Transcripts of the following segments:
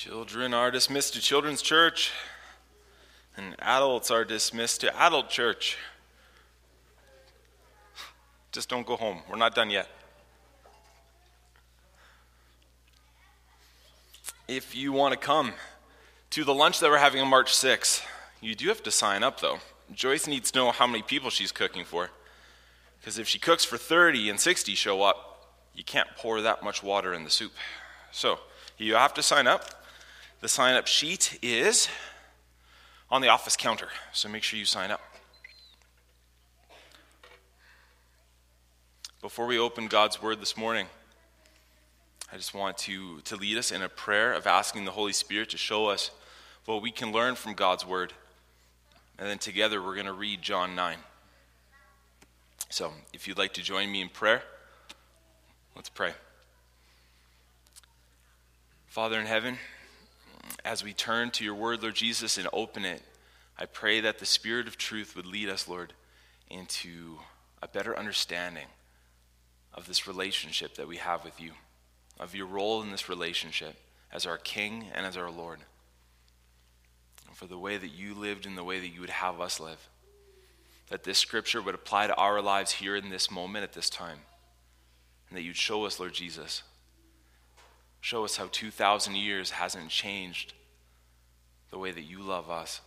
Children are dismissed to children's church, and adults are dismissed to adult church. Just don't go home. We're not done yet. If you want to come to the lunch that we're having on March 6th, you do have to sign up though. Joyce needs to know how many people she's cooking for. Because if she cooks for 30 and 60 show up, you can't pour that much water in the soup. So you have to sign up. The sign up sheet is on the office counter, so make sure you sign up. Before we open God's Word this morning, I just want to, to lead us in a prayer of asking the Holy Spirit to show us what we can learn from God's Word. And then together we're going to read John 9. So if you'd like to join me in prayer, let's pray. Father in heaven, as we turn to your word, Lord Jesus, and open it, I pray that the Spirit of truth would lead us, Lord, into a better understanding of this relationship that we have with you, of your role in this relationship as our King and as our Lord, and for the way that you lived and the way that you would have us live. That this scripture would apply to our lives here in this moment at this time, and that you'd show us, Lord Jesus. Show us how 2,000 years hasn't changed the way that you love us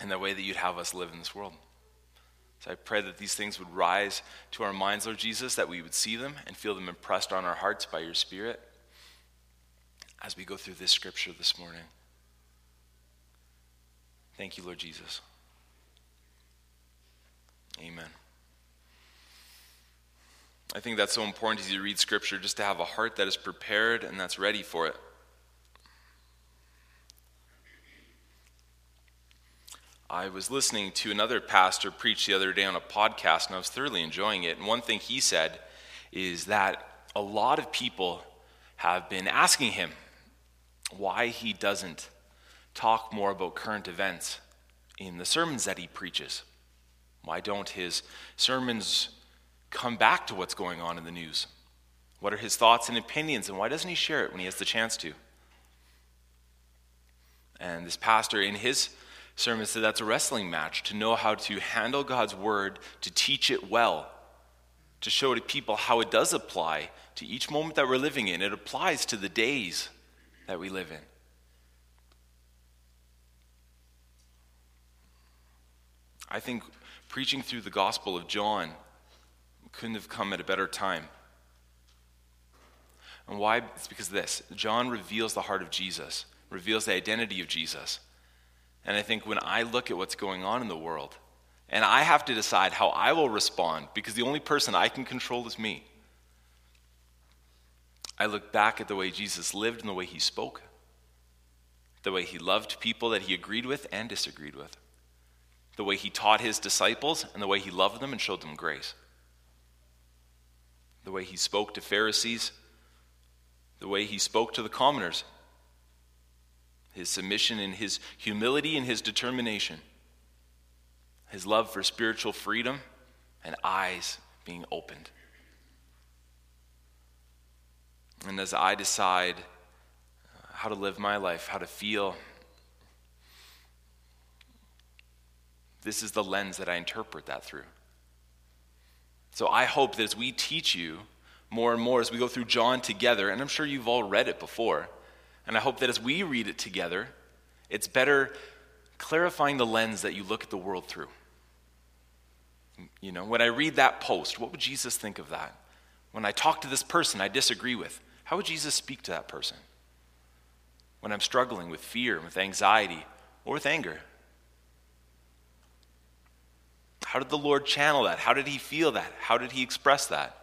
and the way that you'd have us live in this world. So I pray that these things would rise to our minds, Lord Jesus, that we would see them and feel them impressed on our hearts by your Spirit as we go through this scripture this morning. Thank you, Lord Jesus. Amen. I think that's so important as you read scripture, just to have a heart that is prepared and that's ready for it. I was listening to another pastor preach the other day on a podcast, and I was thoroughly enjoying it. And one thing he said is that a lot of people have been asking him why he doesn't talk more about current events in the sermons that he preaches. Why don't his sermons come back to what's going on in the news? What are his thoughts and opinions, and why doesn't he share it when he has the chance to? And this pastor, in his sermon said that's a wrestling match to know how to handle God's word, to teach it well, to show to people how it does apply to each moment that we're living in. It applies to the days that we live in. I think preaching through the Gospel of John couldn't have come at a better time. And why? It's because of this John reveals the heart of Jesus, reveals the identity of Jesus. And I think when I look at what's going on in the world, and I have to decide how I will respond because the only person I can control is me. I look back at the way Jesus lived and the way he spoke, the way he loved people that he agreed with and disagreed with, the way he taught his disciples and the way he loved them and showed them grace, the way he spoke to Pharisees, the way he spoke to the commoners his submission and his humility and his determination, his love for spiritual freedom, and eyes being opened. And as I decide uh, how to live my life, how to feel, this is the lens that I interpret that through. So I hope that as we teach you more and more as we go through John together, and I'm sure you've all read it before and I hope that as we read it together, it's better clarifying the lens that you look at the world through. You know, when I read that post, what would Jesus think of that? When I talk to this person I disagree with, how would Jesus speak to that person? When I'm struggling with fear, with anxiety, or with anger, how did the Lord channel that? How did he feel that? How did he express that?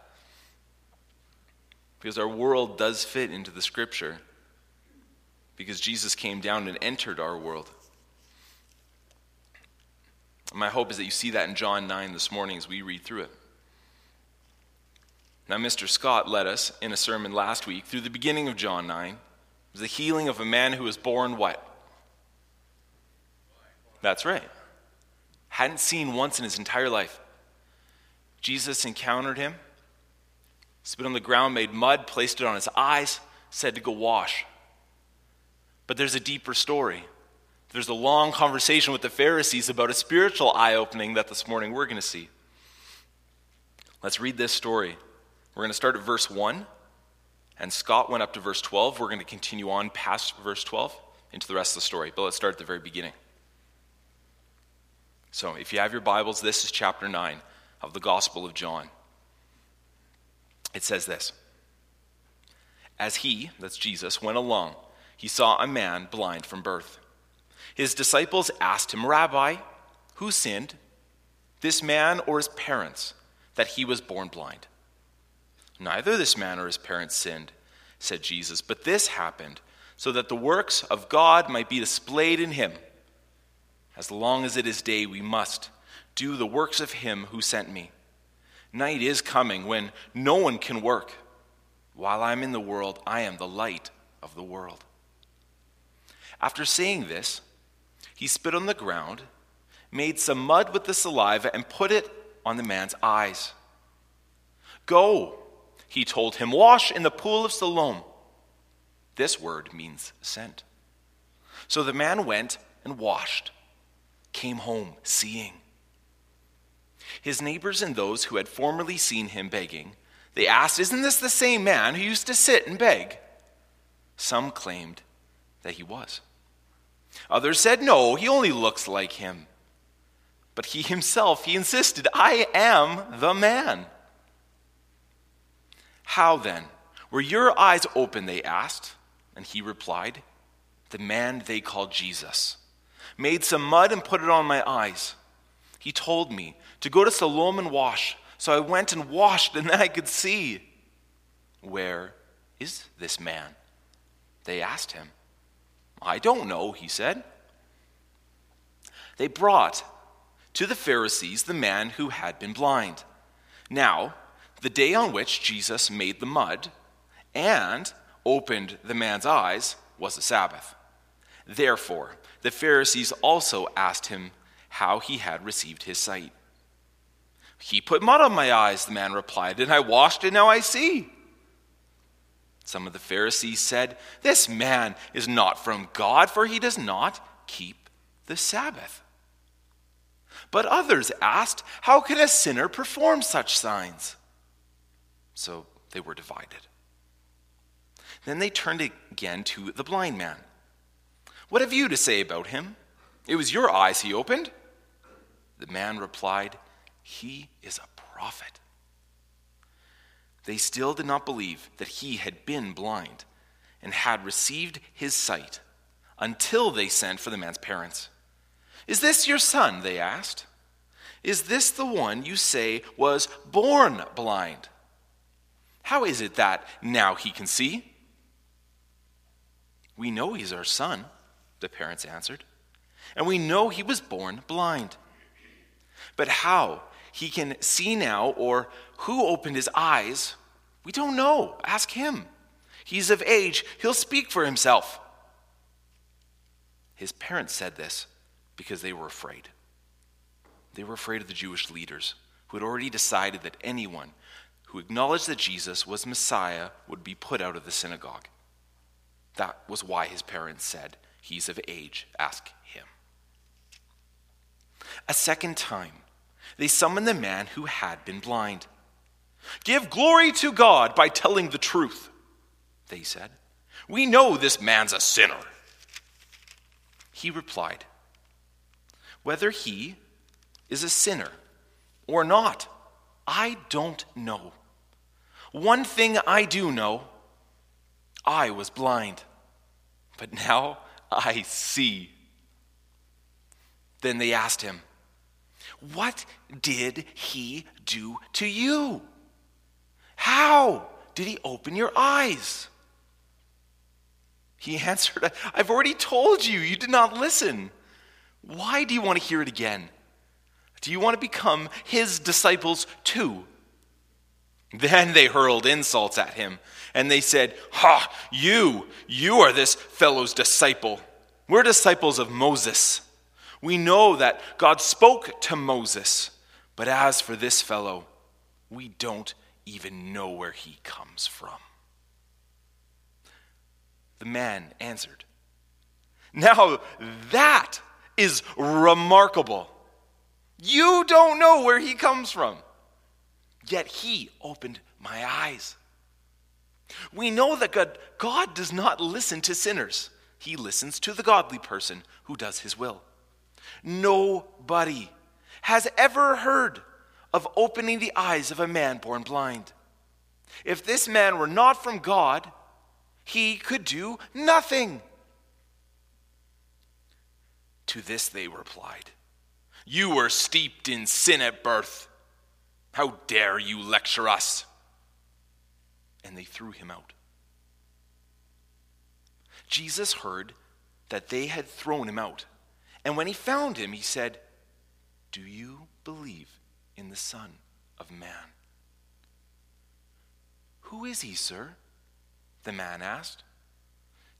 Because our world does fit into the scripture because Jesus came down and entered our world. My hope is that you see that in John 9 this morning as we read through it. Now, Mr. Scott led us in a sermon last week through the beginning of John 9. It was the healing of a man who was born what? That's right. Hadn't seen once in his entire life. Jesus encountered him, spit on the ground, made mud, placed it on his eyes, said to go wash. But there's a deeper story. There's a long conversation with the Pharisees about a spiritual eye opening that this morning we're going to see. Let's read this story. We're going to start at verse 1, and Scott went up to verse 12. We're going to continue on past verse 12 into the rest of the story, but let's start at the very beginning. So, if you have your Bibles, this is chapter 9 of the Gospel of John. It says this As he, that's Jesus, went along, he saw a man blind from birth. His disciples asked him, Rabbi, who sinned, this man or his parents, that he was born blind? Neither this man or his parents sinned, said Jesus, but this happened so that the works of God might be displayed in him. As long as it is day, we must do the works of him who sent me. Night is coming when no one can work. While I'm in the world, I am the light of the world. After saying this, he spit on the ground, made some mud with the saliva, and put it on the man's eyes. Go, he told him, wash in the pool of Siloam. This word means sent. So the man went and washed, came home seeing. His neighbors and those who had formerly seen him begging, they asked, Isn't this the same man who used to sit and beg? Some claimed that he was. Others said, No, he only looks like him. But he himself, he insisted, I am the man. How then? Were your eyes open? They asked. And he replied, The man they called Jesus made some mud and put it on my eyes. He told me to go to Siloam and wash. So I went and washed, and then I could see. Where is this man? They asked him. I don't know, he said. They brought to the Pharisees the man who had been blind. Now, the day on which Jesus made the mud and opened the man's eyes was the Sabbath. Therefore, the Pharisees also asked him how he had received his sight. He put mud on my eyes, the man replied, and I washed and now I see. Some of the Pharisees said, This man is not from God, for he does not keep the Sabbath. But others asked, How can a sinner perform such signs? So they were divided. Then they turned again to the blind man. What have you to say about him? It was your eyes he opened. The man replied, He is a prophet. They still did not believe that he had been blind and had received his sight until they sent for the man's parents. Is this your son? They asked. Is this the one you say was born blind? How is it that now he can see? We know he's our son, the parents answered, and we know he was born blind. But how he can see now or who opened his eyes, we don't know. Ask him. He's of age, he'll speak for himself. His parents said this because they were afraid. They were afraid of the Jewish leaders who had already decided that anyone who acknowledged that Jesus was Messiah would be put out of the synagogue. That was why his parents said, He's of age, ask him. A second time, they summoned the man who had been blind. Give glory to God by telling the truth, they said. We know this man's a sinner. He replied, Whether he is a sinner or not, I don't know. One thing I do know I was blind, but now I see. Then they asked him, What did he do to you? How did he open your eyes? He answered, I've already told you, you did not listen. Why do you want to hear it again? Do you want to become his disciples too? Then they hurled insults at him, and they said, Ha, you, you are this fellow's disciple. We're disciples of Moses. We know that God spoke to Moses, but as for this fellow, we don't even know where he comes from. The man answered, Now, that is remarkable. You don't know where he comes from. Yet he opened my eyes. We know that God, God does not listen to sinners, he listens to the godly person who does his will. Nobody has ever heard of opening the eyes of a man born blind. If this man were not from God, he could do nothing. To this they replied, You were steeped in sin at birth. How dare you lecture us? And they threw him out. Jesus heard that they had thrown him out. And when he found him, he said, Do you believe in the Son of Man? Who is he, sir? The man asked.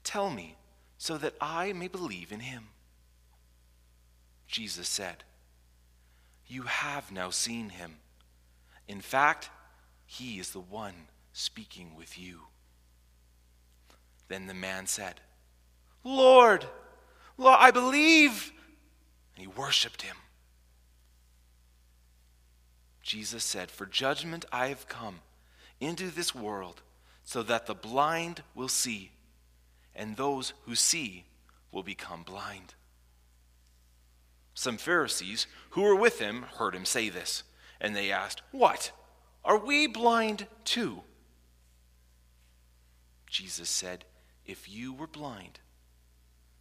Tell me, so that I may believe in him. Jesus said, You have now seen him. In fact, he is the one speaking with you. Then the man said, Lord, Lord, I believe. And he worshiped him. Jesus said, For judgment I have come into this world so that the blind will see, and those who see will become blind. Some Pharisees who were with him heard him say this, and they asked, What? Are we blind too? Jesus said, If you were blind,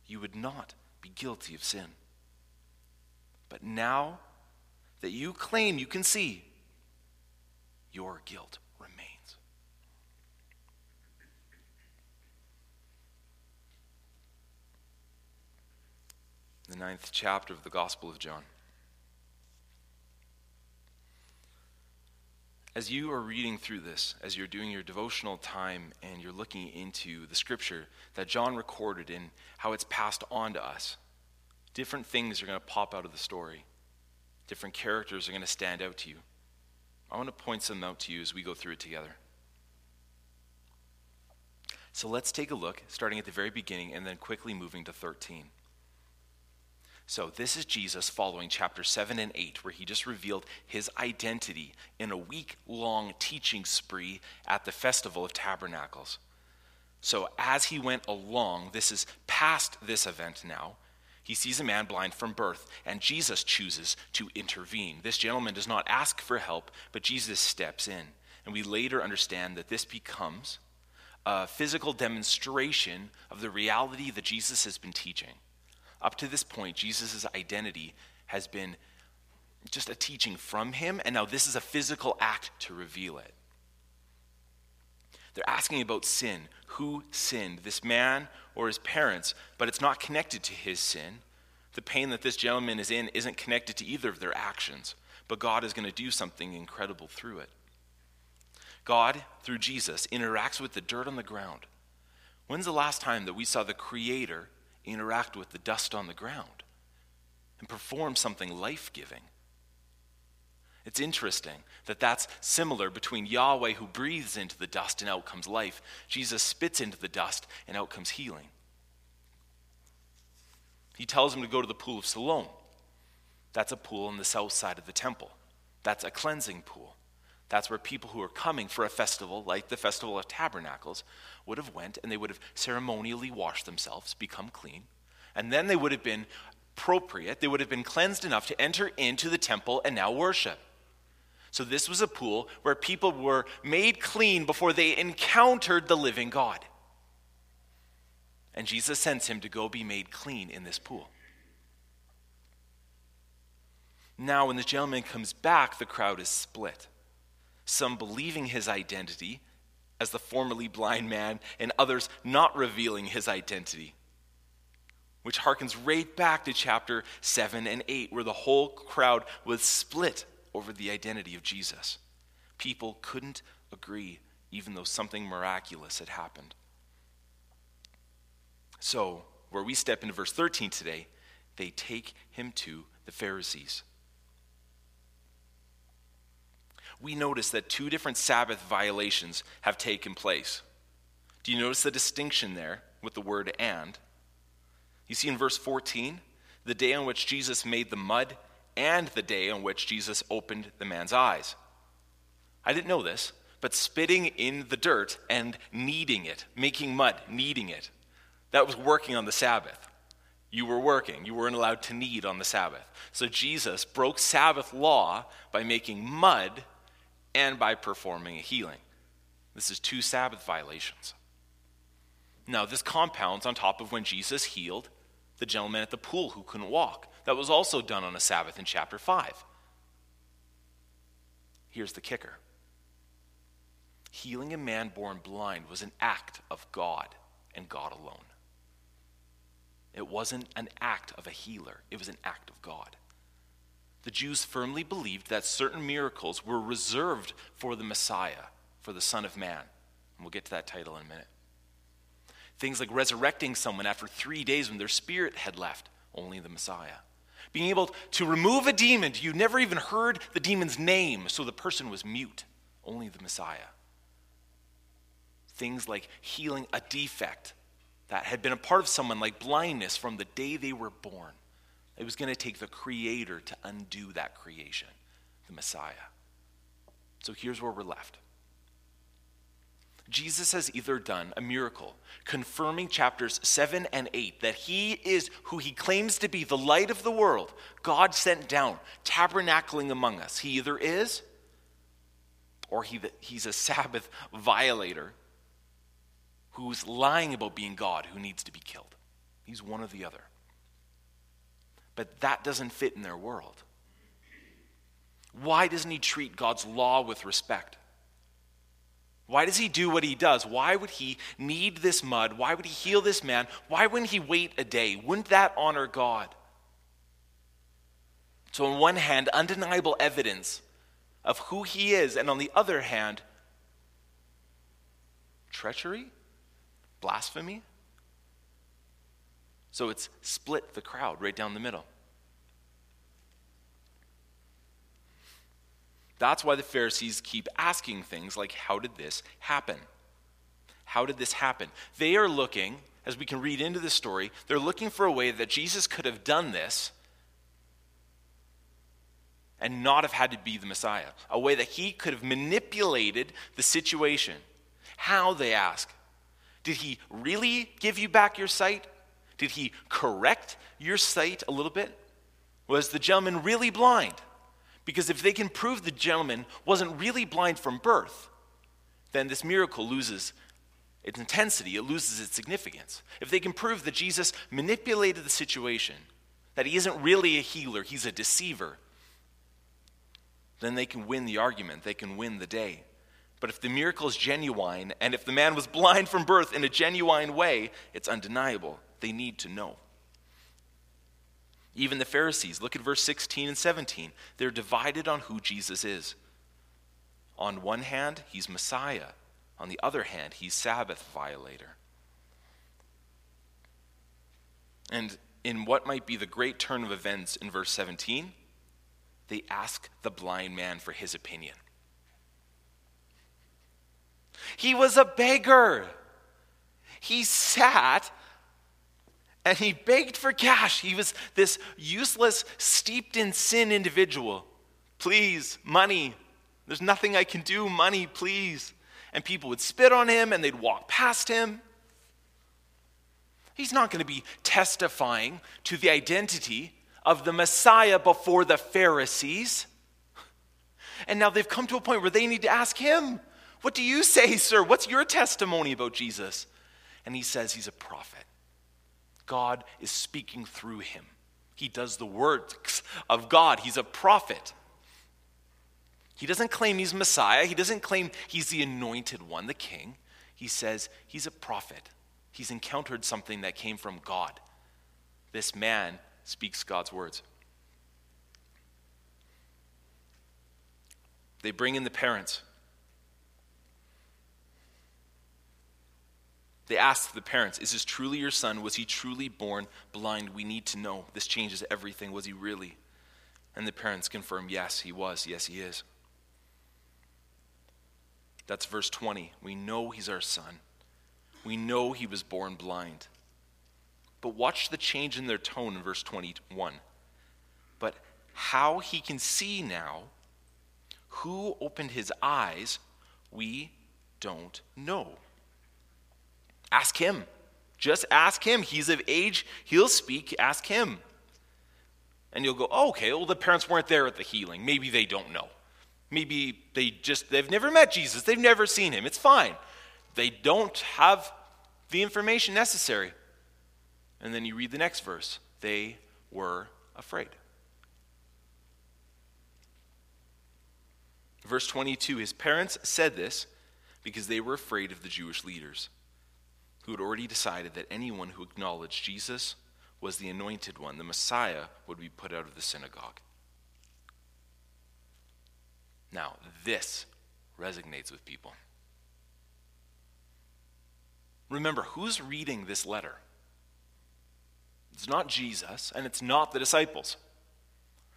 you would not be guilty of sin. But now that you claim you can see, your guilt remains. the ninth chapter of the Gospel of John. As you are reading through this, as you're doing your devotional time and you're looking into the scripture that John recorded and how it's passed on to us, different things are going to pop out of the story. Different characters are going to stand out to you. I want to point some out to you as we go through it together. So let's take a look, starting at the very beginning and then quickly moving to 13. So, this is Jesus following chapter 7 and 8, where he just revealed his identity in a week long teaching spree at the Festival of Tabernacles. So, as he went along, this is past this event now. He sees a man blind from birth, and Jesus chooses to intervene. This gentleman does not ask for help, but Jesus steps in. And we later understand that this becomes a physical demonstration of the reality that Jesus has been teaching. Up to this point, Jesus' identity has been just a teaching from him, and now this is a physical act to reveal it. They're asking about sin. Who sinned, this man or his parents? But it's not connected to his sin. The pain that this gentleman is in isn't connected to either of their actions, but God is going to do something incredible through it. God, through Jesus, interacts with the dirt on the ground. When's the last time that we saw the Creator interact with the dust on the ground and perform something life giving. It's interesting that that's similar between Yahweh who breathes into the dust and out comes life. Jesus spits into the dust and out comes healing. He tells him to go to the pool of Siloam. That's a pool on the south side of the temple. That's a cleansing pool. That's where people who are coming for a festival, like the Festival of Tabernacles, would have went and they would have ceremonially washed themselves, become clean, and then they would have been appropriate, they would have been cleansed enough to enter into the temple and now worship. So this was a pool where people were made clean before they encountered the living God. And Jesus sends him to go be made clean in this pool. Now, when the gentleman comes back, the crowd is split some believing his identity as the formerly blind man, and others not revealing his identity. Which harkens right back to chapter 7 and 8, where the whole crowd was split over the identity of Jesus. People couldn't agree, even though something miraculous had happened. So, where we step into verse 13 today, they take him to the Pharisees we notice that two different Sabbath violations have taken place. Do you notice the distinction there with the word and? You see in verse 14, the day on which Jesus made the mud and the day on which Jesus opened the man's eyes. I didn't know this, but spitting in the dirt and kneading it, making mud, kneading it, that was working on the Sabbath. You were working. You weren't allowed to knead on the Sabbath. So Jesus broke Sabbath law by making mud and by performing a healing. This is two Sabbath violations. Now, this compounds on top of when Jesus healed the gentleman at the pool who couldn't walk. That was also done on a Sabbath in chapter 5. Here's the kicker healing a man born blind was an act of God and God alone. It wasn't an act of a healer, it was an act of God. The Jews firmly believed that certain miracles were reserved for the Messiah, for the Son of Man. And we'll get to that title in a minute. Things like resurrecting someone after three days when their spirit had left, only the Messiah. Being able to remove a demon, you never even heard the demon's name, so the person was mute, only the Messiah. Things like healing a defect that had been a part of someone, like blindness, from the day they were born. It was going to take the Creator to undo that creation, the Messiah. So here's where we're left. Jesus has either done a miracle confirming chapters 7 and 8 that he is who he claims to be, the light of the world, God sent down, tabernacling among us. He either is or he, he's a Sabbath violator who's lying about being God who needs to be killed. He's one or the other. But that doesn't fit in their world. Why doesn't he treat God's law with respect? Why does he do what he does? Why would he need this mud? Why would he heal this man? Why wouldn't he wait a day? Wouldn't that honor God? So, on one hand, undeniable evidence of who he is, and on the other hand, treachery, blasphemy. So, it's split the crowd right down the middle. That's why the Pharisees keep asking things like, How did this happen? How did this happen? They are looking, as we can read into the story, they're looking for a way that Jesus could have done this and not have had to be the Messiah. A way that he could have manipulated the situation. How, they ask. Did he really give you back your sight? Did he correct your sight a little bit? Was the gentleman really blind? Because if they can prove the gentleman wasn't really blind from birth, then this miracle loses its intensity, it loses its significance. If they can prove that Jesus manipulated the situation, that he isn't really a healer, he's a deceiver, then they can win the argument, they can win the day. But if the miracle is genuine, and if the man was blind from birth in a genuine way, it's undeniable. They need to know. Even the Pharisees, look at verse 16 and 17. They're divided on who Jesus is. On one hand, he's Messiah. On the other hand, he's Sabbath violator. And in what might be the great turn of events in verse 17, they ask the blind man for his opinion. He was a beggar. He sat and he begged for cash. He was this useless, steeped in sin individual. Please, money. There's nothing I can do. Money, please. And people would spit on him and they'd walk past him. He's not going to be testifying to the identity of the Messiah before the Pharisees. And now they've come to a point where they need to ask him, What do you say, sir? What's your testimony about Jesus? And he says he's a prophet. God is speaking through him. He does the works of God. He's a prophet. He doesn't claim he's Messiah. He doesn't claim he's the anointed one, the king. He says he's a prophet. He's encountered something that came from God. This man speaks God's words. They bring in the parents. They ask the parents, Is this truly your son? Was he truly born blind? We need to know. This changes everything. Was he really? And the parents confirm, Yes, he was. Yes, he is. That's verse 20. We know he's our son. We know he was born blind. But watch the change in their tone in verse 21. But how he can see now, who opened his eyes, we don't know. Ask him. Just ask him. He's of age, he'll speak. Ask him. And you'll go, oh, okay, well, the parents weren't there at the healing. Maybe they don't know. Maybe they just, they've never met Jesus, they've never seen him. It's fine. They don't have the information necessary. And then you read the next verse they were afraid. Verse 22 His parents said this because they were afraid of the Jewish leaders, who had already decided that anyone who acknowledged Jesus was the anointed one, the Messiah, would be put out of the synagogue. Now, this resonates with people. Remember, who's reading this letter? It's not Jesus, and it's not the disciples.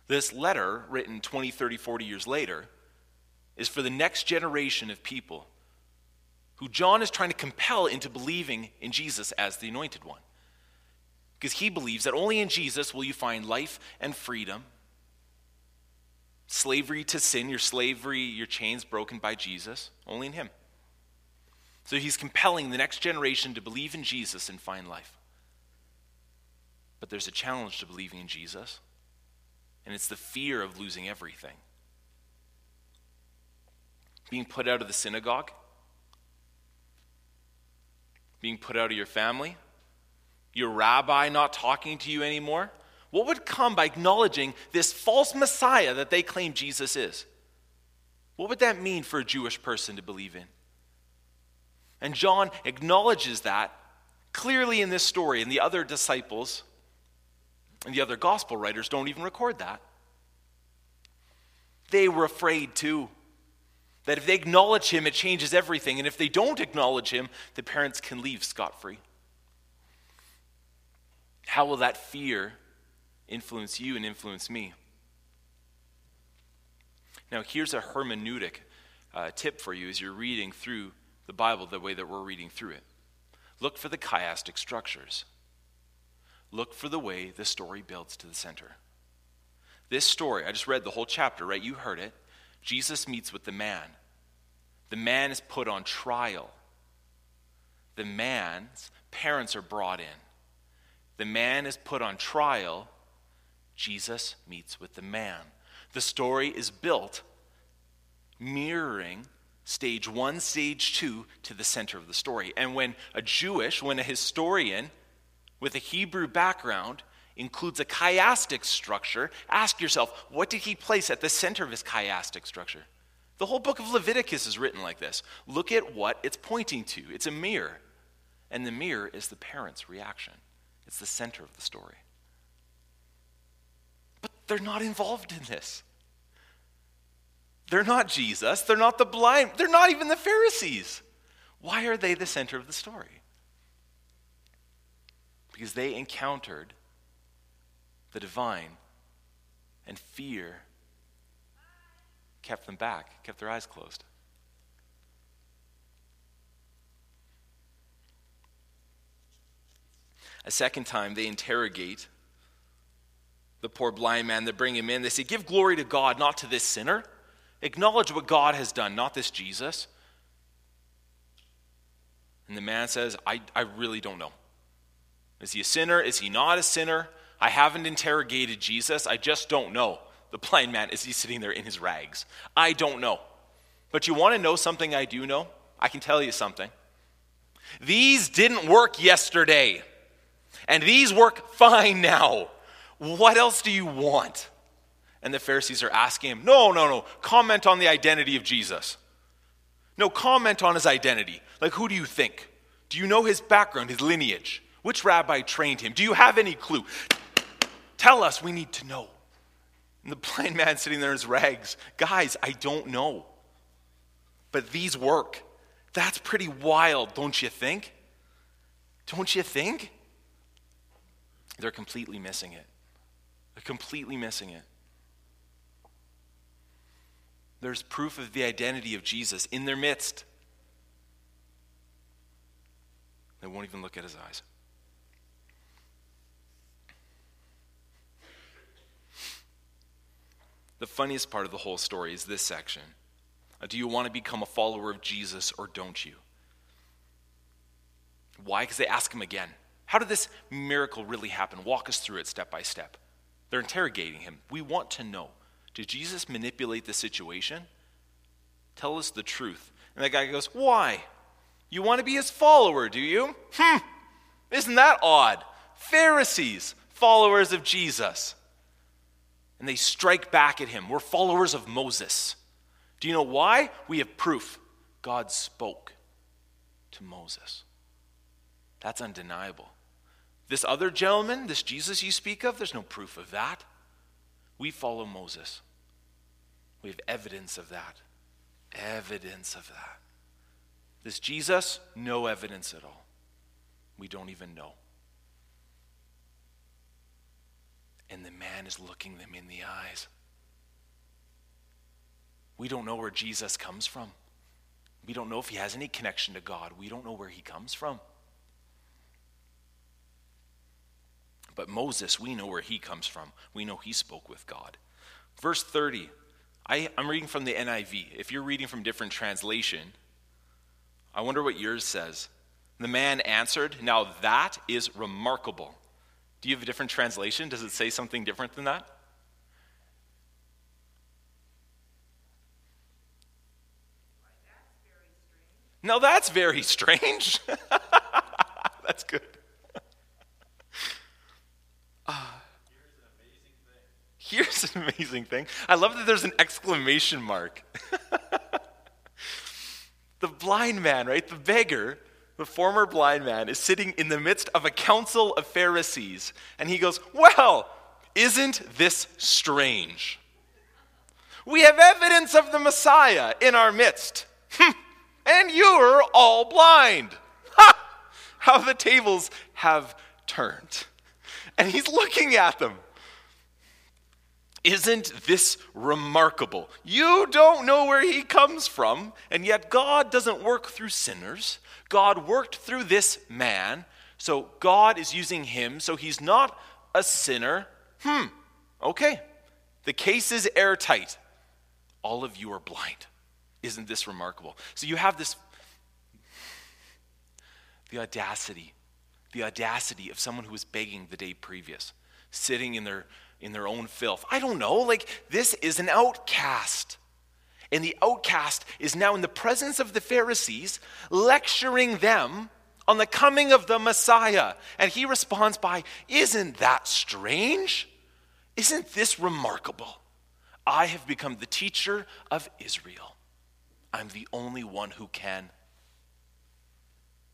This letter, written 20, 30, 40 years later, is for the next generation of people who John is trying to compel into believing in Jesus as the anointed one. Because he believes that only in Jesus will you find life and freedom. Slavery to sin, your slavery, your chains broken by Jesus, only in him. So he's compelling the next generation to believe in Jesus and find life. But there's a challenge to believing in Jesus, and it's the fear of losing everything. Being put out of the synagogue, being put out of your family, your rabbi not talking to you anymore. What would come by acknowledging this false Messiah that they claim Jesus is? What would that mean for a Jewish person to believe in? And John acknowledges that clearly in this story, and the other disciples and the other gospel writers don't even record that. They were afraid too. That if they acknowledge him, it changes everything. And if they don't acknowledge him, the parents can leave scot free. How will that fear influence you and influence me? Now, here's a hermeneutic uh, tip for you as you're reading through the Bible the way that we're reading through it. Look for the chiastic structures. Look for the way the story builds to the center. This story, I just read the whole chapter, right? You heard it. Jesus meets with the man. The man is put on trial. The man's parents are brought in. The man is put on trial. Jesus meets with the man. The story is built mirroring stage one, stage two to the center of the story. And when a Jewish, when a historian with a Hebrew background includes a chiastic structure, ask yourself, what did he place at the center of his chiastic structure? The whole book of Leviticus is written like this. Look at what it's pointing to. It's a mirror. And the mirror is the parent's reaction. It's the center of the story. But they're not involved in this. They're not Jesus. They're not the blind. They're not even the Pharisees. Why are they the center of the story? Because they encountered the divine and fear kept them back, kept their eyes closed. A second time, they interrogate the poor blind man. They bring him in. They say, Give glory to God, not to this sinner. Acknowledge what God has done, not this Jesus. And the man says, I, I really don't know. Is he a sinner? Is he not a sinner? I haven't interrogated Jesus. I just don't know. The blind man, is he sitting there in his rags? I don't know. But you want to know something I do know? I can tell you something. These didn't work yesterday, and these work fine now. What else do you want? And the Pharisees are asking him, No, no, no, comment on the identity of Jesus. No, comment on his identity. Like, who do you think? Do you know his background, his lineage? Which rabbi trained him? Do you have any clue? Tell us, we need to know. And the blind man sitting there in his rags, guys, I don't know. But these work. That's pretty wild, don't you think? Don't you think? They're completely missing it. They're completely missing it. There's proof of the identity of Jesus in their midst. They won't even look at his eyes. The funniest part of the whole story is this section. Uh, do you want to become a follower of Jesus or don't you? Why? Because they ask him again. How did this miracle really happen? Walk us through it step by step. They're interrogating him. We want to know. Did Jesus manipulate the situation? Tell us the truth. And that guy goes, Why? You want to be his follower, do you? Hmm. Isn't that odd? Pharisees, followers of Jesus. And they strike back at him. We're followers of Moses. Do you know why? We have proof. God spoke to Moses. That's undeniable. This other gentleman, this Jesus you speak of, there's no proof of that. We follow Moses. We have evidence of that. Evidence of that. This Jesus, no evidence at all. We don't even know. And the man is looking them in the eyes. We don't know where Jesus comes from. We don't know if he has any connection to God. We don't know where he comes from. But Moses, we know where he comes from. We know he spoke with God. Verse 30, I, am reading from the NIV. If you're reading from different translation, I wonder what yours says. The man answered, Now that is remarkable. Do you have a different translation? Does it say something different than that? Now that's very strange. that's good. Uh, here's an amazing thing. I love that there's an exclamation mark. the blind man, right? The beggar, the former blind man, is sitting in the midst of a council of Pharisees. And he goes, Well, isn't this strange? We have evidence of the Messiah in our midst. Hmm and you're all blind. Ha! How the tables have turned. And he's looking at them. Isn't this remarkable? You don't know where he comes from, and yet God doesn't work through sinners. God worked through this man, so God is using him, so he's not a sinner. Hmm, okay. The case is airtight. All of you are blind. Isn't this remarkable? So you have this the audacity, the audacity of someone who was begging the day previous, sitting in their in their own filth. I don't know, like this is an outcast. And the outcast is now in the presence of the Pharisees, lecturing them on the coming of the Messiah. And he responds by, Isn't that strange? Isn't this remarkable? I have become the teacher of Israel. I'm the only one who can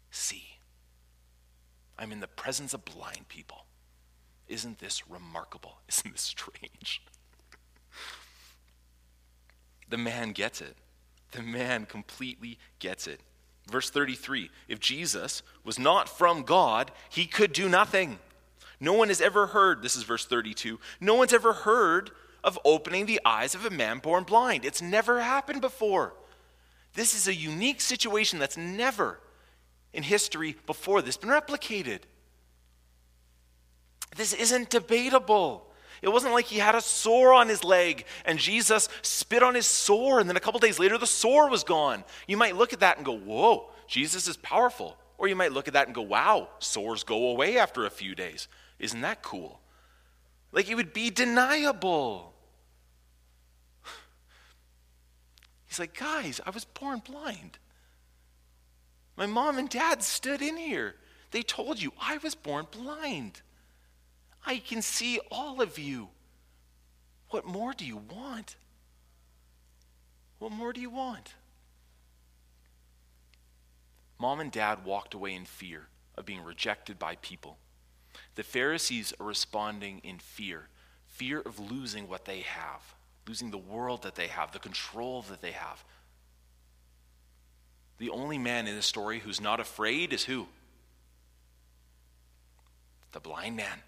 see. I'm in the presence of blind people. Isn't this remarkable? Isn't this strange? The man gets it. The man completely gets it. Verse 33 If Jesus was not from God, he could do nothing. No one has ever heard, this is verse 32, no one's ever heard of opening the eyes of a man born blind. It's never happened before. This is a unique situation that's never in history before this been replicated. This isn't debatable. It wasn't like he had a sore on his leg and Jesus spit on his sore, and then a couple days later the sore was gone. You might look at that and go, Whoa, Jesus is powerful. Or you might look at that and go, Wow, sores go away after a few days. Isn't that cool? Like it would be deniable. He's like, guys, I was born blind. My mom and dad stood in here. They told you I was born blind. I can see all of you. What more do you want? What more do you want? Mom and dad walked away in fear of being rejected by people. The Pharisees are responding in fear fear of losing what they have losing the world that they have, the control that they have. The only man in this story who's not afraid is who? The blind man,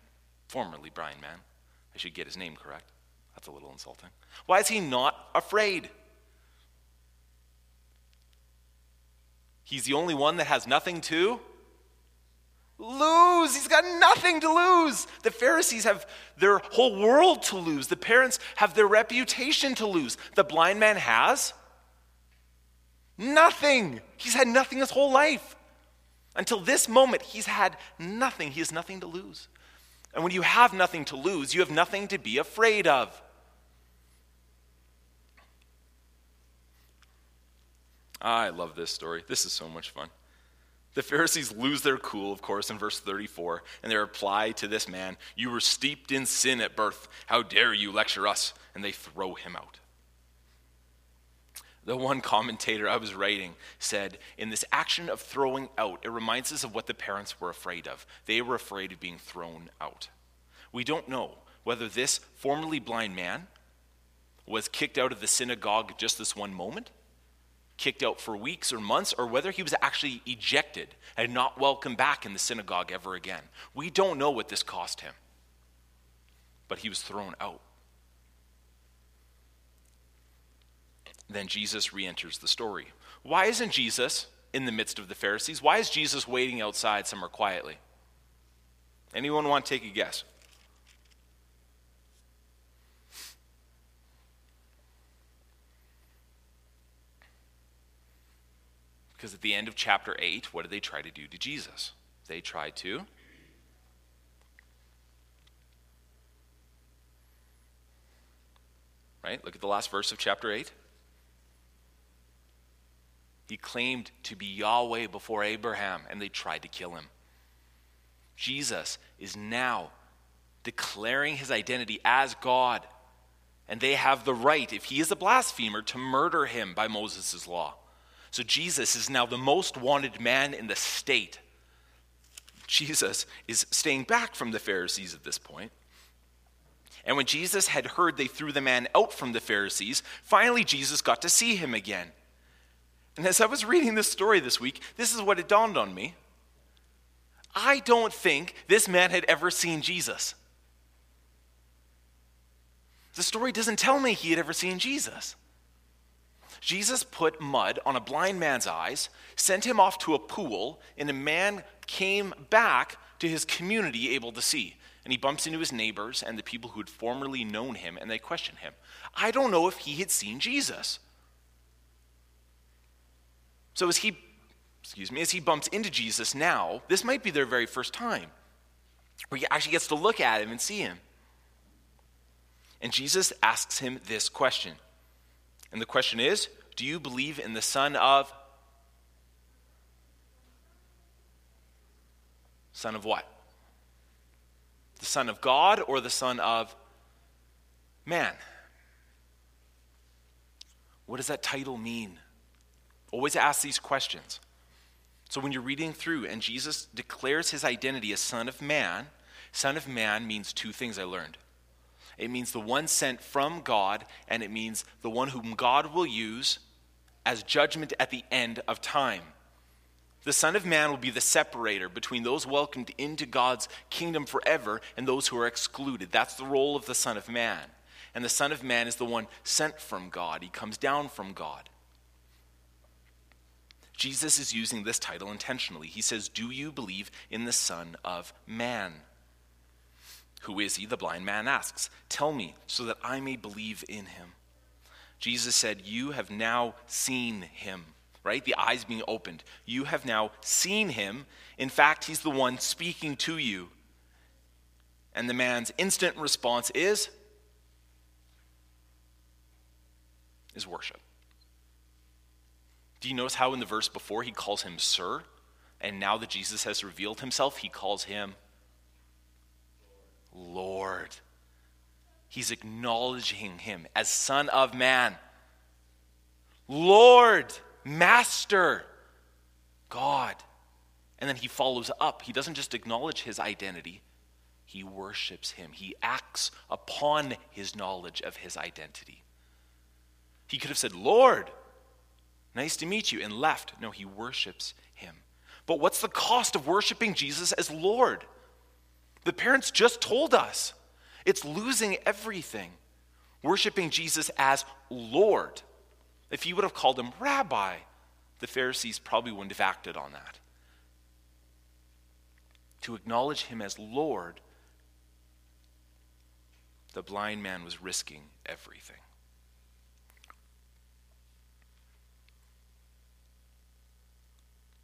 formerly blind man. I should get his name correct. That's a little insulting. Why is he not afraid? He's the only one that has nothing to lose. He's got nothing to lose. The Pharisees have their whole world to lose. The parents have their reputation to lose. The blind man has nothing. He's had nothing his whole life. Until this moment, he's had nothing. He has nothing to lose. And when you have nothing to lose, you have nothing to be afraid of. I love this story. This is so much fun. The Pharisees lose their cool, of course, in verse 34, and they reply to this man, You were steeped in sin at birth. How dare you lecture us? And they throw him out. The one commentator I was writing said, In this action of throwing out, it reminds us of what the parents were afraid of. They were afraid of being thrown out. We don't know whether this formerly blind man was kicked out of the synagogue just this one moment kicked out for weeks or months, or whether he was actually ejected and not welcomed back in the synagogue ever again. We don't know what this cost him, but he was thrown out. Then Jesus re enters the story. Why isn't Jesus in the midst of the Pharisees? Why is Jesus waiting outside somewhere quietly? Anyone want to take a guess? Because at the end of chapter 8, what did they try to do to Jesus? They tried to Right? Look at the last verse of chapter 8. He claimed to be Yahweh before Abraham, and they tried to kill him. Jesus is now declaring his identity as God, and they have the right, if he is a blasphemer, to murder him by Moses' law. So Jesus is now the most wanted man in the state. Jesus is staying back from the Pharisees at this point. And when Jesus had heard they threw the man out from the Pharisees, finally Jesus got to see him again. And as I was reading this story this week, this is what it dawned on me. I don't think this man had ever seen Jesus. The story doesn't tell me he had ever seen Jesus. Jesus put mud on a blind man's eyes, sent him off to a pool, and a man came back to his community able to see. And he bumps into his neighbors and the people who had formerly known him, and they question him. I don't know if he had seen Jesus. So as he, excuse me, as he bumps into Jesus now, this might be their very first time, where he actually gets to look at him and see him. And Jesus asks him this question and the question is do you believe in the Son of? Son of what? The Son of God or the Son of man? What does that title mean? Always ask these questions. So when you're reading through and Jesus declares his identity as Son of Man, Son of Man means two things I learned. It means the one sent from God, and it means the one whom God will use as judgment at the end of time. The Son of Man will be the separator between those welcomed into God's kingdom forever and those who are excluded. That's the role of the Son of Man. And the Son of Man is the one sent from God, he comes down from God. Jesus is using this title intentionally. He says, Do you believe in the Son of Man? Who is he? The blind man asks. Tell me, so that I may believe in him. Jesus said, You have now seen him, right? The eyes being opened. You have now seen him. In fact, he's the one speaking to you. And the man's instant response is, is worship. Do you notice how in the verse before he calls him sir? And now that Jesus has revealed himself, he calls him Lord. He's acknowledging him as Son of Man. Lord, Master, God. And then he follows up. He doesn't just acknowledge his identity, he worships him. He acts upon his knowledge of his identity. He could have said, Lord, nice to meet you, and left. No, he worships him. But what's the cost of worshiping Jesus as Lord? The parents just told us it's losing everything. Worshiping Jesus as Lord. If he would have called him Rabbi, the Pharisees probably wouldn't have acted on that. to acknowledge him as Lord, the blind man was risking everything.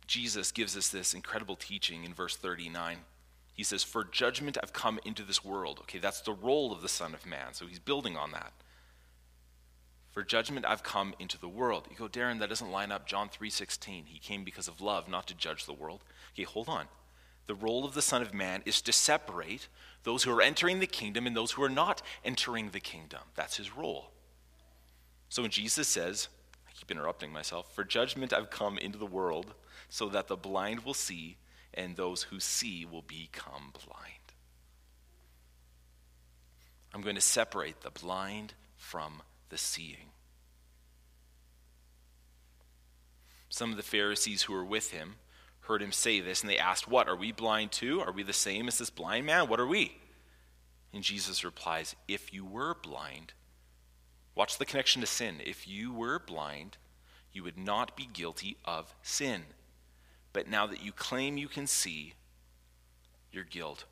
Jesus gives us this incredible teaching in verse 39. He says, For judgment I've come into this world. Okay, that's the role of the Son of Man. So he's building on that. For judgment I've come into the world. You go, Darren, that doesn't line up. John 3:16. He came because of love, not to judge the world. Okay, hold on. The role of the Son of Man is to separate those who are entering the kingdom and those who are not entering the kingdom. That's his role. So when Jesus says, I keep interrupting myself, for judgment I've come into the world so that the blind will see, and those who see will become blind. I'm going to separate the blind from the seeing. Some of the Pharisees who were with him heard him say this, and they asked, What? Are we blind too? Are we the same as this blind man? What are we? And Jesus replies, If you were blind, watch the connection to sin. If you were blind, you would not be guilty of sin. But now that you claim you can see, your guilt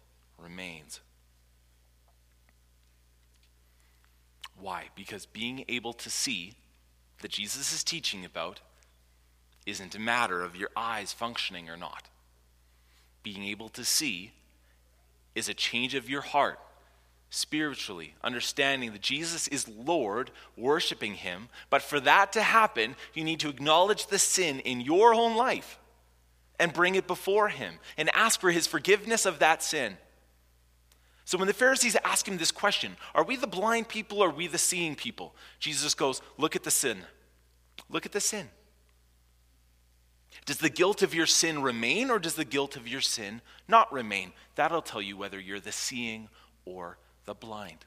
remains. Why? Because being able to see that Jesus is teaching about isn't a matter of your eyes functioning or not. Being able to see is a change of your heart spiritually, understanding that Jesus is Lord, worshiping Him. But for that to happen, you need to acknowledge the sin in your own life and bring it before him and ask for his forgiveness of that sin. So when the Pharisees ask him this question, are we the blind people or are we the seeing people? Jesus goes, Look at the sin. Look at the sin. Does the guilt of your sin remain or does the guilt of your sin not remain? That'll tell you whether you're the seeing or the blind.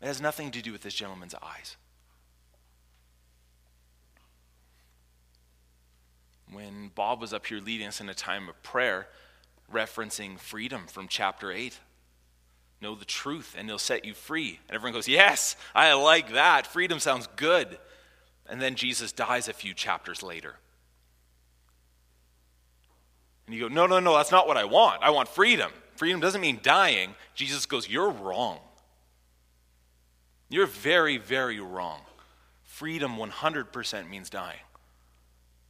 It has nothing to do with this gentleman's eyes. When Bob was up here leading us in a time of prayer, referencing freedom from chapter 8. Know the truth, and he'll set you free. And everyone goes, Yes, I like that. Freedom sounds good. And then Jesus dies a few chapters later. And you go, No, no, no, that's not what I want. I want freedom. Freedom doesn't mean dying. Jesus goes, You're wrong. You're very, very wrong. Freedom 100% means dying.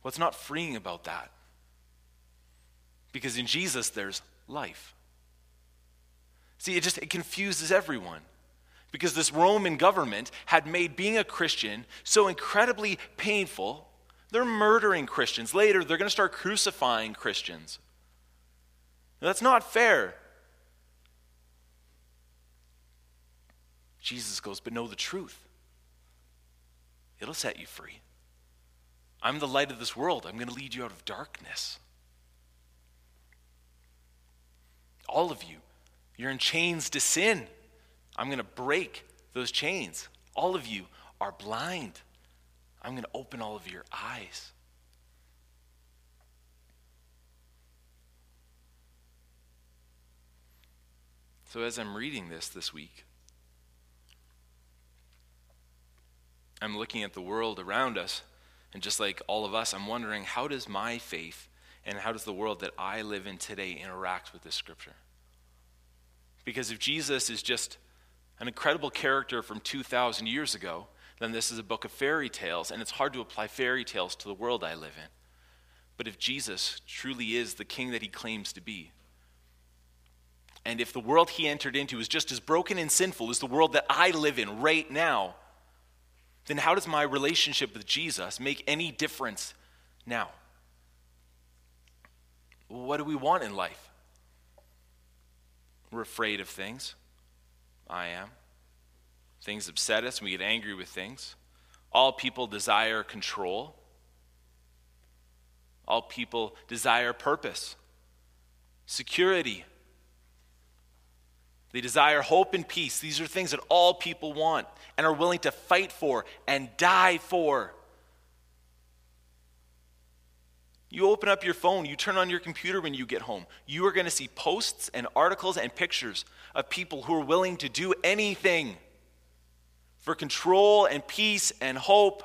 What's not freeing about that? Because in Jesus, there's life. See, it just it confuses everyone. Because this Roman government had made being a Christian so incredibly painful, they're murdering Christians. Later, they're going to start crucifying Christians. That's not fair. Jesus goes, but know the truth. It'll set you free. I'm the light of this world. I'm going to lead you out of darkness. All of you, you're in chains to sin. I'm going to break those chains. All of you are blind. I'm going to open all of your eyes. So, as I'm reading this this week, I'm looking at the world around us and just like all of us, I'm wondering how does my faith and how does the world that I live in today interact with this scripture? Because if Jesus is just an incredible character from 2,000 years ago, then this is a book of fairy tales, and it's hard to apply fairy tales to the world I live in. But if Jesus truly is the king that he claims to be, and if the world he entered into is just as broken and sinful as the world that I live in right now, then how does my relationship with Jesus make any difference now? What do we want in life? We're afraid of things. I am. Things upset us, and we get angry with things. All people desire control. All people desire purpose, security, they desire hope and peace. These are things that all people want and are willing to fight for and die for. You open up your phone, you turn on your computer when you get home. You are going to see posts and articles and pictures of people who are willing to do anything for control and peace and hope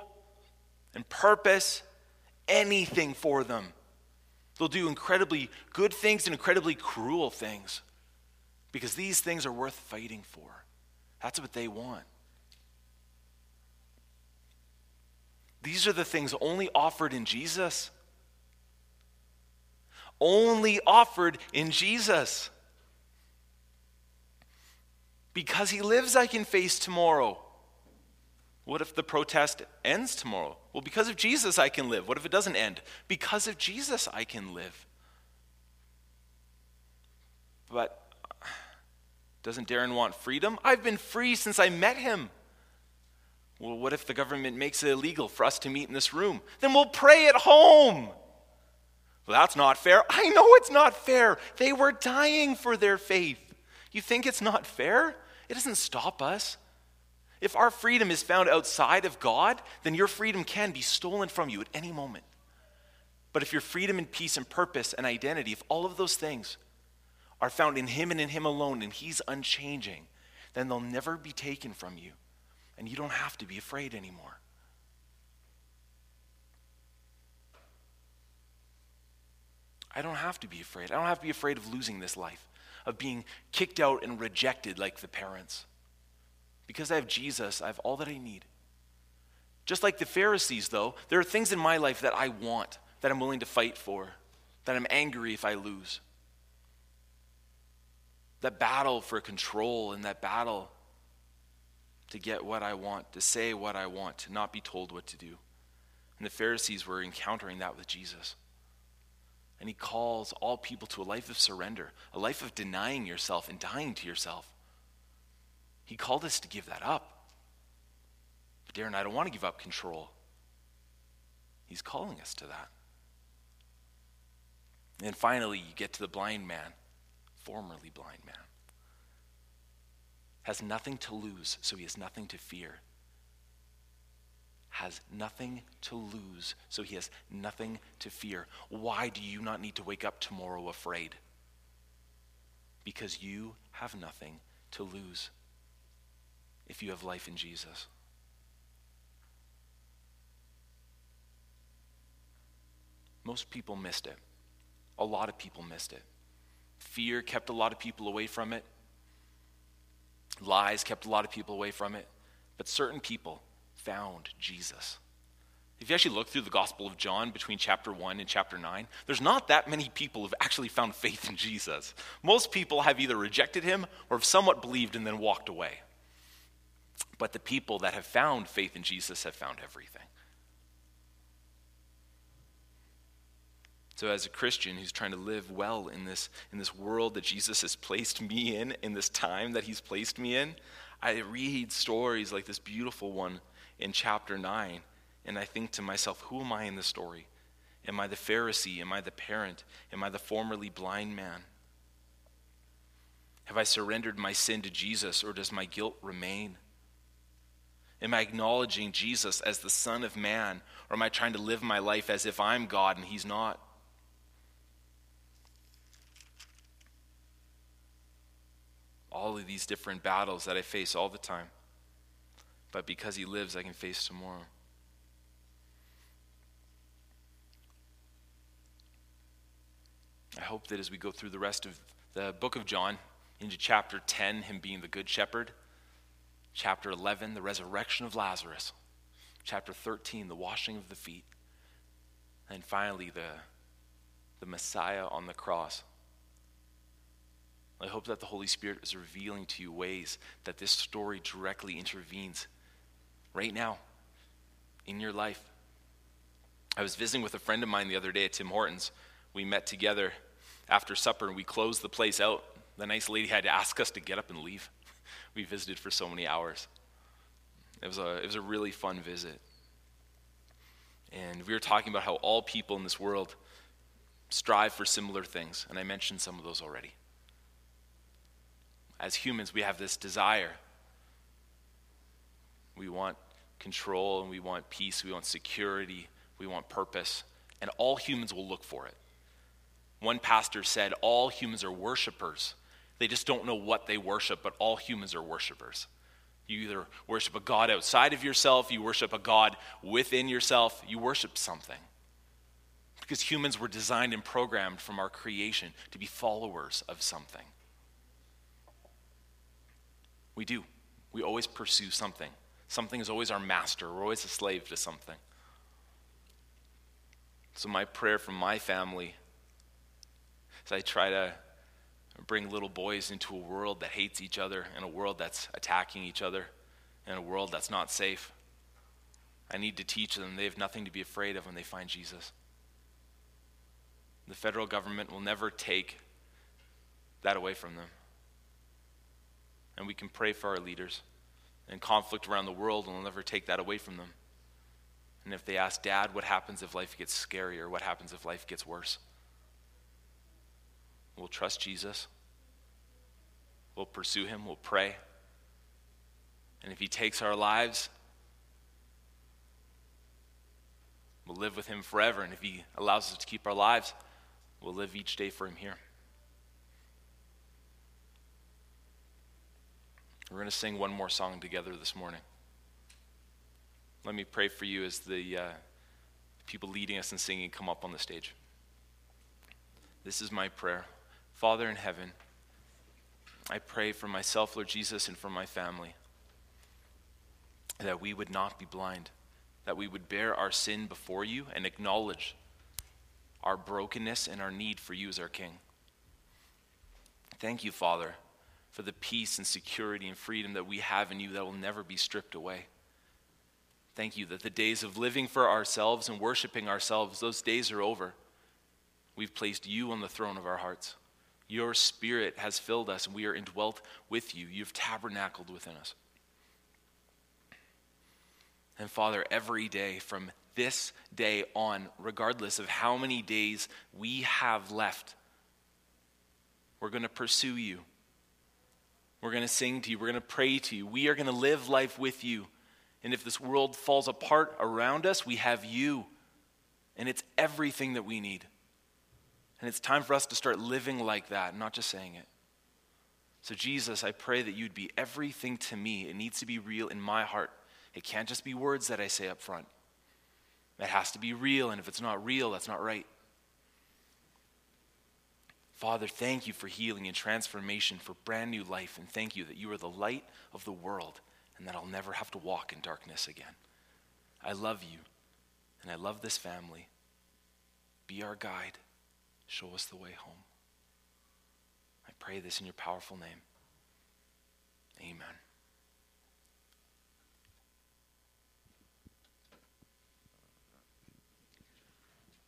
and purpose, anything for them. They'll do incredibly good things and incredibly cruel things because these things are worth fighting for. That's what they want. These are the things only offered in Jesus. Only offered in Jesus. Because he lives, I can face tomorrow. What if the protest ends tomorrow? Well, because of Jesus, I can live. What if it doesn't end? Because of Jesus, I can live. But doesn't Darren want freedom? I've been free since I met him. Well, what if the government makes it illegal for us to meet in this room? Then we'll pray at home. Well, that's not fair. I know it's not fair. They were dying for their faith. You think it's not fair? It doesn't stop us. If our freedom is found outside of God, then your freedom can be stolen from you at any moment. But if your freedom and peace and purpose and identity, if all of those things are found in Him and in Him alone, and He's unchanging, then they'll never be taken from you. And you don't have to be afraid anymore. I don't have to be afraid. I don't have to be afraid of losing this life, of being kicked out and rejected like the parents. Because I have Jesus, I have all that I need. Just like the Pharisees, though, there are things in my life that I want, that I'm willing to fight for, that I'm angry if I lose. That battle for control and that battle to get what I want, to say what I want, to not be told what to do. And the Pharisees were encountering that with Jesus. And he calls all people to a life of surrender, a life of denying yourself and dying to yourself. He called us to give that up. But Darren, I don't want to give up control. He's calling us to that. And finally, you get to the blind man, formerly blind man. Has nothing to lose, so he has nothing to fear. Has nothing to lose, so he has nothing to fear. Why do you not need to wake up tomorrow afraid? Because you have nothing to lose if you have life in Jesus. Most people missed it. A lot of people missed it. Fear kept a lot of people away from it. Lies kept a lot of people away from it. But certain people found Jesus. If you actually look through the Gospel of John between chapter 1 and chapter 9, there's not that many people who've actually found faith in Jesus. Most people have either rejected him or have somewhat believed and then walked away. But the people that have found faith in Jesus have found everything. So, as a Christian who's trying to live well in this, in this world that Jesus has placed me in, in this time that he's placed me in, I read stories like this beautiful one in chapter 9, and I think to myself, who am I in the story? Am I the Pharisee? Am I the parent? Am I the formerly blind man? Have I surrendered my sin to Jesus, or does my guilt remain? Am I acknowledging Jesus as the Son of Man, or am I trying to live my life as if I'm God and He's not? All of these different battles that I face all the time. But because He lives, I can face tomorrow. I hope that as we go through the rest of the book of John, into chapter 10, Him being the Good Shepherd, Chapter 11, the resurrection of Lazarus. Chapter 13, the washing of the feet. And finally, the, the Messiah on the cross. I hope that the Holy Spirit is revealing to you ways that this story directly intervenes right now in your life. I was visiting with a friend of mine the other day at Tim Hortons. We met together after supper and we closed the place out. The nice lady had to ask us to get up and leave we visited for so many hours. It was a, it was a really fun visit. And we were talking about how all people in this world strive for similar things, and I mentioned some of those already. As humans, we have this desire. We want control, and we want peace, we want security, we want purpose, and all humans will look for it. One pastor said, All humans are worshipers they just don't know what they worship, but all humans are worshipers. You either worship a God outside of yourself, you worship a God within yourself, you worship something. Because humans were designed and programmed from our creation to be followers of something. We do. We always pursue something. Something is always our master. We're always a slave to something. So, my prayer for my family is I try to bring little boys into a world that hates each other, and a world that's attacking each other, and a world that's not safe. I need to teach them they have nothing to be afraid of when they find Jesus. The federal government will never take that away from them. And we can pray for our leaders. And conflict around the world will never take that away from them. And if they ask, Dad, what happens if life gets scarier? What happens if life gets worse? We'll trust Jesus. We'll pursue him. We'll pray. And if he takes our lives, we'll live with him forever. And if he allows us to keep our lives, we'll live each day for him here. We're going to sing one more song together this morning. Let me pray for you as the uh, people leading us in singing come up on the stage. This is my prayer. Father in heaven, I pray for myself, Lord Jesus, and for my family that we would not be blind, that we would bear our sin before you and acknowledge our brokenness and our need for you as our King. Thank you, Father, for the peace and security and freedom that we have in you that will never be stripped away. Thank you that the days of living for ourselves and worshiping ourselves, those days are over. We've placed you on the throne of our hearts. Your spirit has filled us, and we are indwelt with you. You've tabernacled within us. And Father, every day from this day on, regardless of how many days we have left, we're going to pursue you. We're going to sing to you. We're going to pray to you. We are going to live life with you. And if this world falls apart around us, we have you. And it's everything that we need. And it's time for us to start living like that, not just saying it. So, Jesus, I pray that you'd be everything to me. It needs to be real in my heart. It can't just be words that I say up front. It has to be real, and if it's not real, that's not right. Father, thank you for healing and transformation, for brand new life, and thank you that you are the light of the world and that I'll never have to walk in darkness again. I love you, and I love this family. Be our guide. Show us the way home. I pray this in your powerful name. Amen.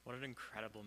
What an incredible